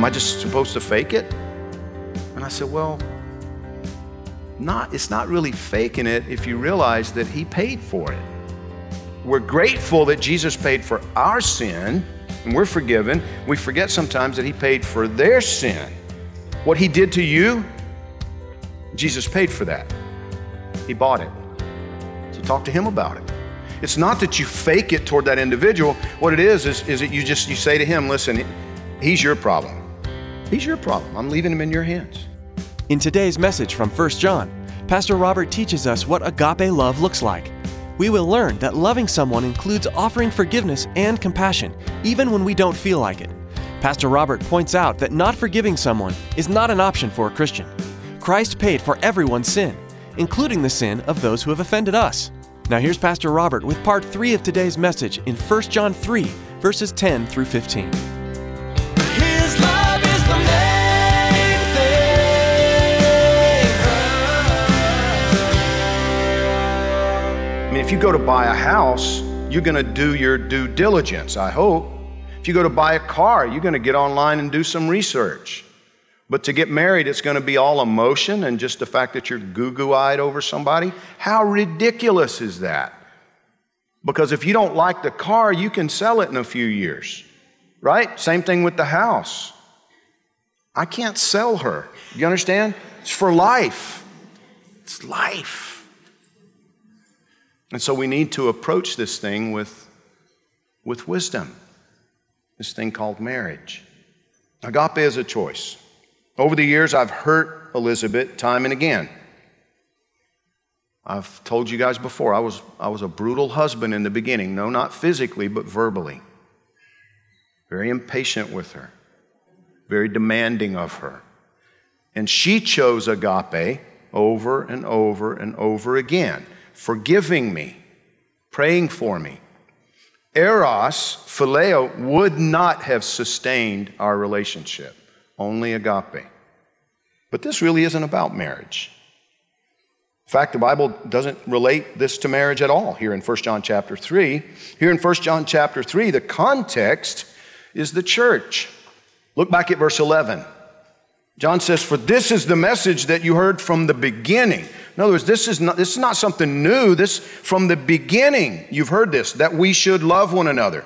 Am I just supposed to fake it? And I said, Well, not, it's not really faking it if you realize that He paid for it. We're grateful that Jesus paid for our sin and we're forgiven. We forget sometimes that He paid for their sin. What He did to you, Jesus paid for that. He bought it. So talk to Him about it. It's not that you fake it toward that individual. What it is, is, is that you just you say to him, listen, he's your problem. He's your problem. I'm leaving him in your hands. In today's message from 1 John, Pastor Robert teaches us what agape love looks like. We will learn that loving someone includes offering forgiveness and compassion, even when we don't feel like it. Pastor Robert points out that not forgiving someone is not an option for a Christian. Christ paid for everyone's sin, including the sin of those who have offended us. Now here's Pastor Robert with part 3 of today's message in 1 John 3, verses 10 through 15. If you go to buy a house, you're going to do your due diligence, I hope. If you go to buy a car, you're going to get online and do some research. But to get married, it's going to be all emotion and just the fact that you're goo goo eyed over somebody. How ridiculous is that? Because if you don't like the car, you can sell it in a few years, right? Same thing with the house. I can't sell her. You understand? It's for life. It's life. And so we need to approach this thing with, with wisdom, this thing called marriage. Agape is a choice. Over the years, I've hurt Elizabeth time and again. I've told you guys before, I was, I was a brutal husband in the beginning. No, not physically, but verbally. Very impatient with her, very demanding of her. And she chose agape over and over and over again, forgiving me, praying for me. Eros, phileo, would not have sustained our relationship, only agape. But this really isn't about marriage. In fact, the Bible doesn't relate this to marriage at all here in 1 John chapter 3. Here in 1 John chapter 3, the context is the church. Look back at verse 11. John says, For this is the message that you heard from the beginning. In other words, this is not, this is not something new. This, from the beginning, you've heard this, that we should love one another.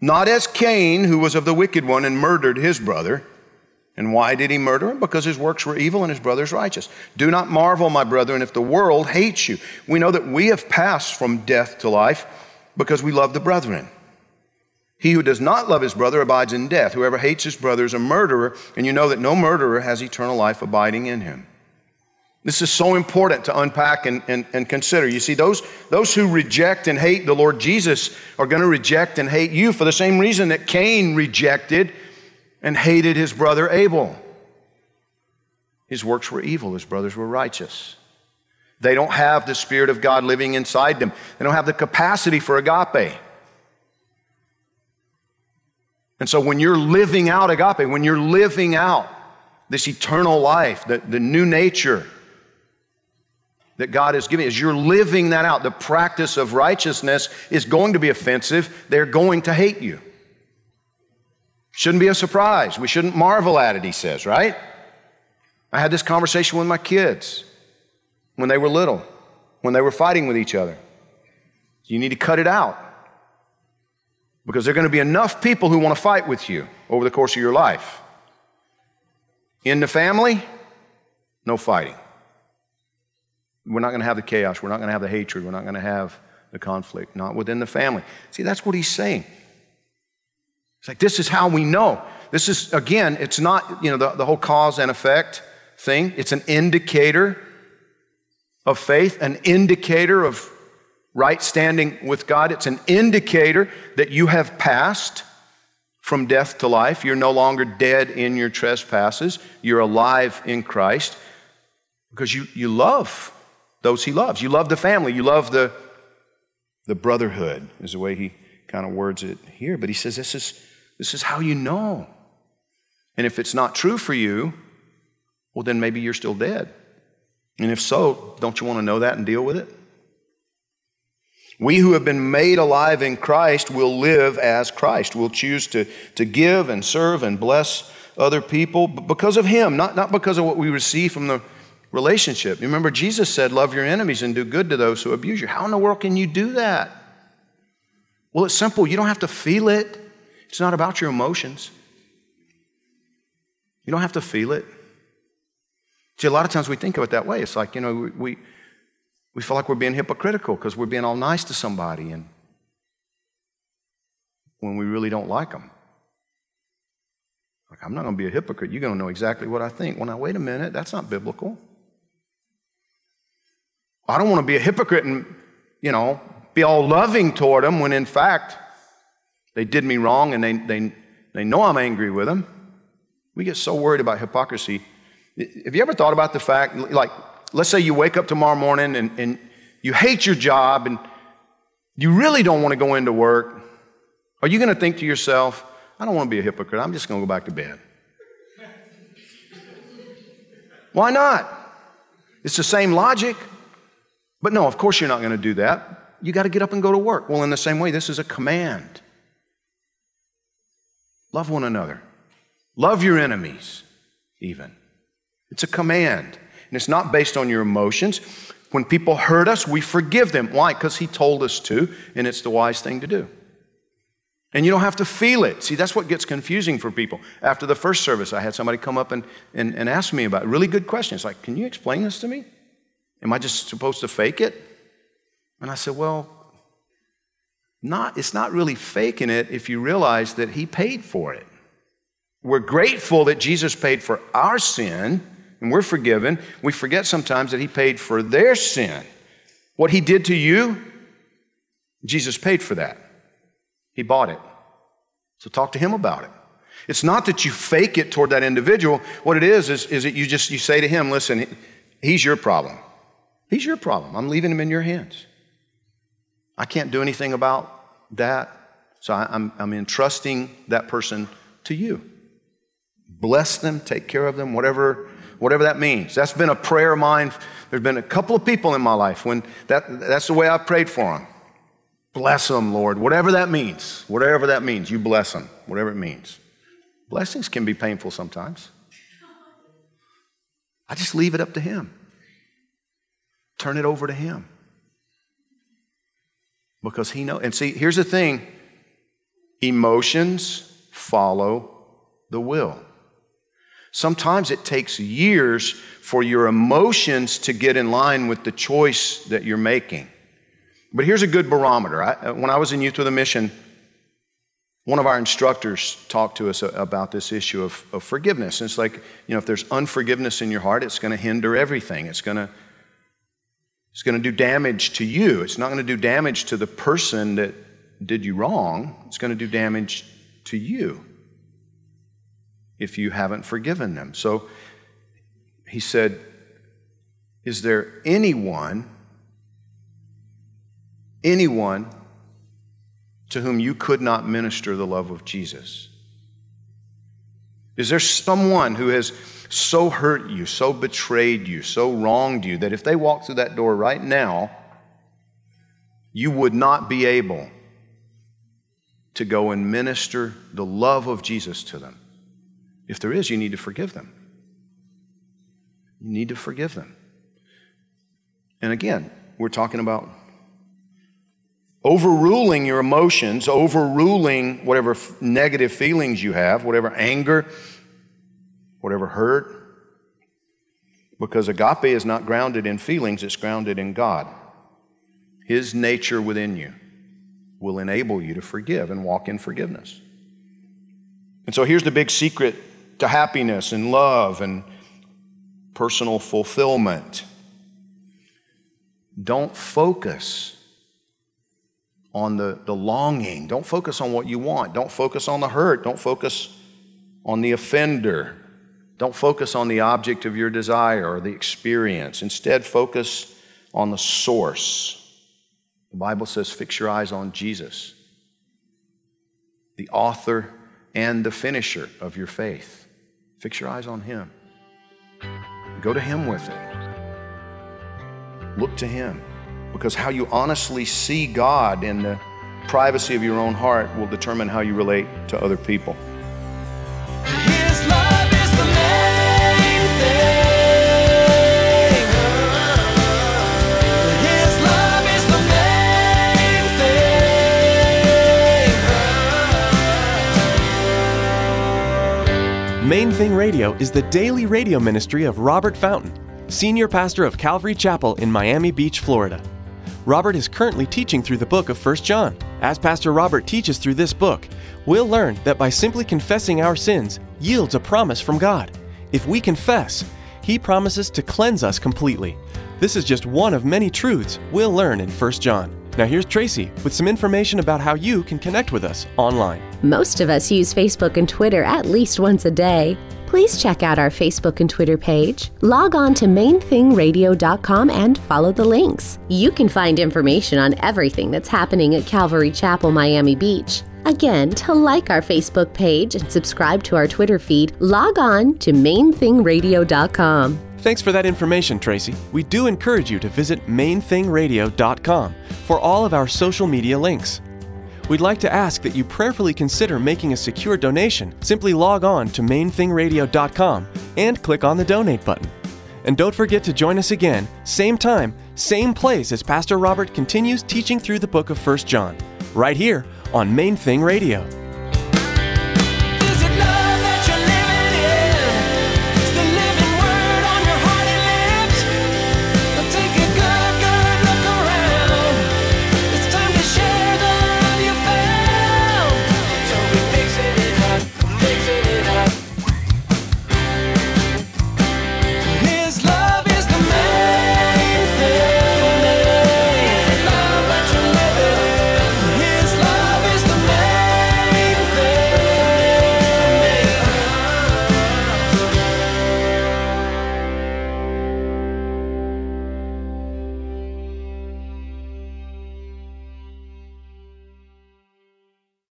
Not as Cain, who was of the wicked one and murdered his brother. And why did he murder him? Because his works were evil and his brother's righteous. Do not marvel, my brethren, if the world hates you. We know that we have passed from death to life because we love the brethren. He who does not love his brother abides in death. Whoever hates his brother is a murderer, and you know that no murderer has eternal life abiding in him. This is so important to unpack and, and, and consider. You see, those, those who reject and hate the Lord Jesus are going to reject and hate you for the same reason that Cain rejected and hated his brother Abel. His works were evil, his brothers were righteous. They don't have the Spirit of God living inside them, they don't have the capacity for agape. And so when you're living out agape, when you're living out this eternal life, the, the new nature that God given, you as you're living that out, the practice of righteousness is going to be offensive. They're going to hate you. Shouldn't be a surprise. We shouldn't marvel at it, he says, right? I had this conversation with my kids when they were little, when they were fighting with each other. You need to cut it out because there are going to be enough people who want to fight with you over the course of your life. In the family, no fighting. We're not going to have the chaos. We're not going to have the hatred. We're not going to have the conflict. Not within the family. See, that's what he's saying. It's like, this is how we know. This is, again, it's not, you know, the, the whole cause and effect thing. It's an indicator of faith, an indicator of right standing with God. It's an indicator that you have passed from death to life. You're no longer dead in your trespasses. You're alive in Christ because you, you love those he loves. You love the family. You love the, the brotherhood, is the way he kind of words it here. But he says this is, this is how you know. And if it's not true for you, well, then maybe you're still dead. And if so, don't you want to know that and deal with it? We who have been made alive in Christ will live as Christ. We'll choose to, to give and serve and bless other people because of Him, not, not because of what we receive from the relationship. You remember, Jesus said, Love your enemies and do good to those who abuse you. How in the world can you do that? Well, it's simple. You don't have to feel it, it's not about your emotions. You don't have to feel it. See, a lot of times we think of it that way. It's like, you know, we, we, feel like we're being hypocritical because we're being all nice to somebody and when we really don't like them. Like, I'm not going to be a hypocrite. You're going to know exactly what I think. Well, now, wait a minute. That's not biblical. I don't want to be a hypocrite and, you know, be all loving toward them when in fact they did me wrong and they, they, they know I'm angry with them. We get so worried about hypocrisy. Have you ever thought about the fact, like, let's say you wake up tomorrow morning and, and you hate your job and you really don't want to go into work? Are you going to think to yourself, I don't want to be a hypocrite, I'm just going to go back to bed? Why not? It's the same logic. But no, of course you're not going to do that. You got to get up and go to work. Well, in the same way, this is a command. Love one another. Love your enemies, even. It's a command. And it's not based on your emotions. When people hurt us, we forgive them. Why? Because He told us to, and it's the wise thing to do. And you don't have to feel it. See, that's what gets confusing for people. After the first service, I had somebody come up and, and, and ask me about it. Really good questions. Like, can you explain this to me? Am I just supposed to fake it? And I said, well, not, it's not really faking it if you realize that He paid for it. We're grateful that Jesus paid for our sin and we're forgiven. We forget sometimes that He paid for their sin. What He did to you, Jesus paid for that. He bought it. So talk to Him about it. It's not that you fake it toward that individual. What it is, is, is that you just you say to him, listen, he's your problem. He's your problem. I'm leaving him in your hands. I can't do anything about that. So I, I'm, I'm entrusting that person to you bless them, take care of them, whatever, whatever that means. That's been a prayer of mine. There's been a couple of people in my life when that, that's the way I've prayed for them. Bless them, Lord, whatever that means. Whatever that means, you bless them, whatever it means. Blessings can be painful sometimes. I just leave it up to Him. Turn it over to Him. Because He knows. And see, here's the thing emotions follow the will. Sometimes it takes years for your emotions to get in line with the choice that you're making. But here's a good barometer. I, uh, when I was in Youth with a Mission, one of our instructors talked to us about this issue of, of forgiveness. And it's like, you know, if there's unforgiveness in your heart, it's going to hinder everything. It's going to it's going to do damage to you. It's not going to do damage to the person that did you wrong. It's going to do damage to you if you haven't forgiven them. So he said, Is there anyone, anyone to whom you could not minister the love of Jesus? Is there someone who has so hurt you, so betrayed you, so wronged you that if they walked through that door right now, you would not be able to go and minister the love of Jesus to them? If there is, you need to forgive them. You need to forgive them. And again, we're talking about overruling your emotions, overruling whatever negative feelings you have, whatever anger, whatever hurt. Because agape is not grounded in feelings, it's grounded in God. His nature within you will enable you to forgive and walk in forgiveness. And so here's the big secret to happiness and love and personal fulfillment. Don't focus on the, the longing. Don't focus on what you want. Don't focus on the hurt. Don't focus on the offender. Don't focus on the object of your desire or the experience. Instead, focus on the source. The Bible says, fix your eyes on Jesus, the author and the finisher of your faith. Fix your eyes on Him. Go to Him with it. Look to Him. Because how you honestly see God in the privacy of your own heart will determine how you relate to other people. Main Thing Radio is the daily radio ministry of Robert Fountain, senior pastor of Calvary Chapel in Miami Beach, Florida. Robert is currently teaching through the book of 1 John. As Pastor Robert teaches through this book, we'll learn that by simply confessing our sins yields a promise from God. If we confess, He promises to cleanse us completely. This is just one of many truths we'll learn in 1 John. Now, here's Tracy with some information about how you can connect with us online. Most of us use Facebook and Twitter at least once a day. Please check out our Facebook and Twitter page. Log on to mainthingradio.com and follow the links. You can find information on everything that's happening at Calvary Chapel, Miami Beach. Again, to like our Facebook page and subscribe to our Twitter feed, log on to mainthingradio.com. Thanks for that information, Tracy. We do encourage you to visit mainthingradio.com for all of our social media links. We'd like to ask that you prayerfully consider making a secure donation. Simply log on to mainthingradio.com and click on the donate button. And don't forget to join us again, same time, same place as Pastor Robert continues teaching through the book of 1 John, right here on Main Thing Radio.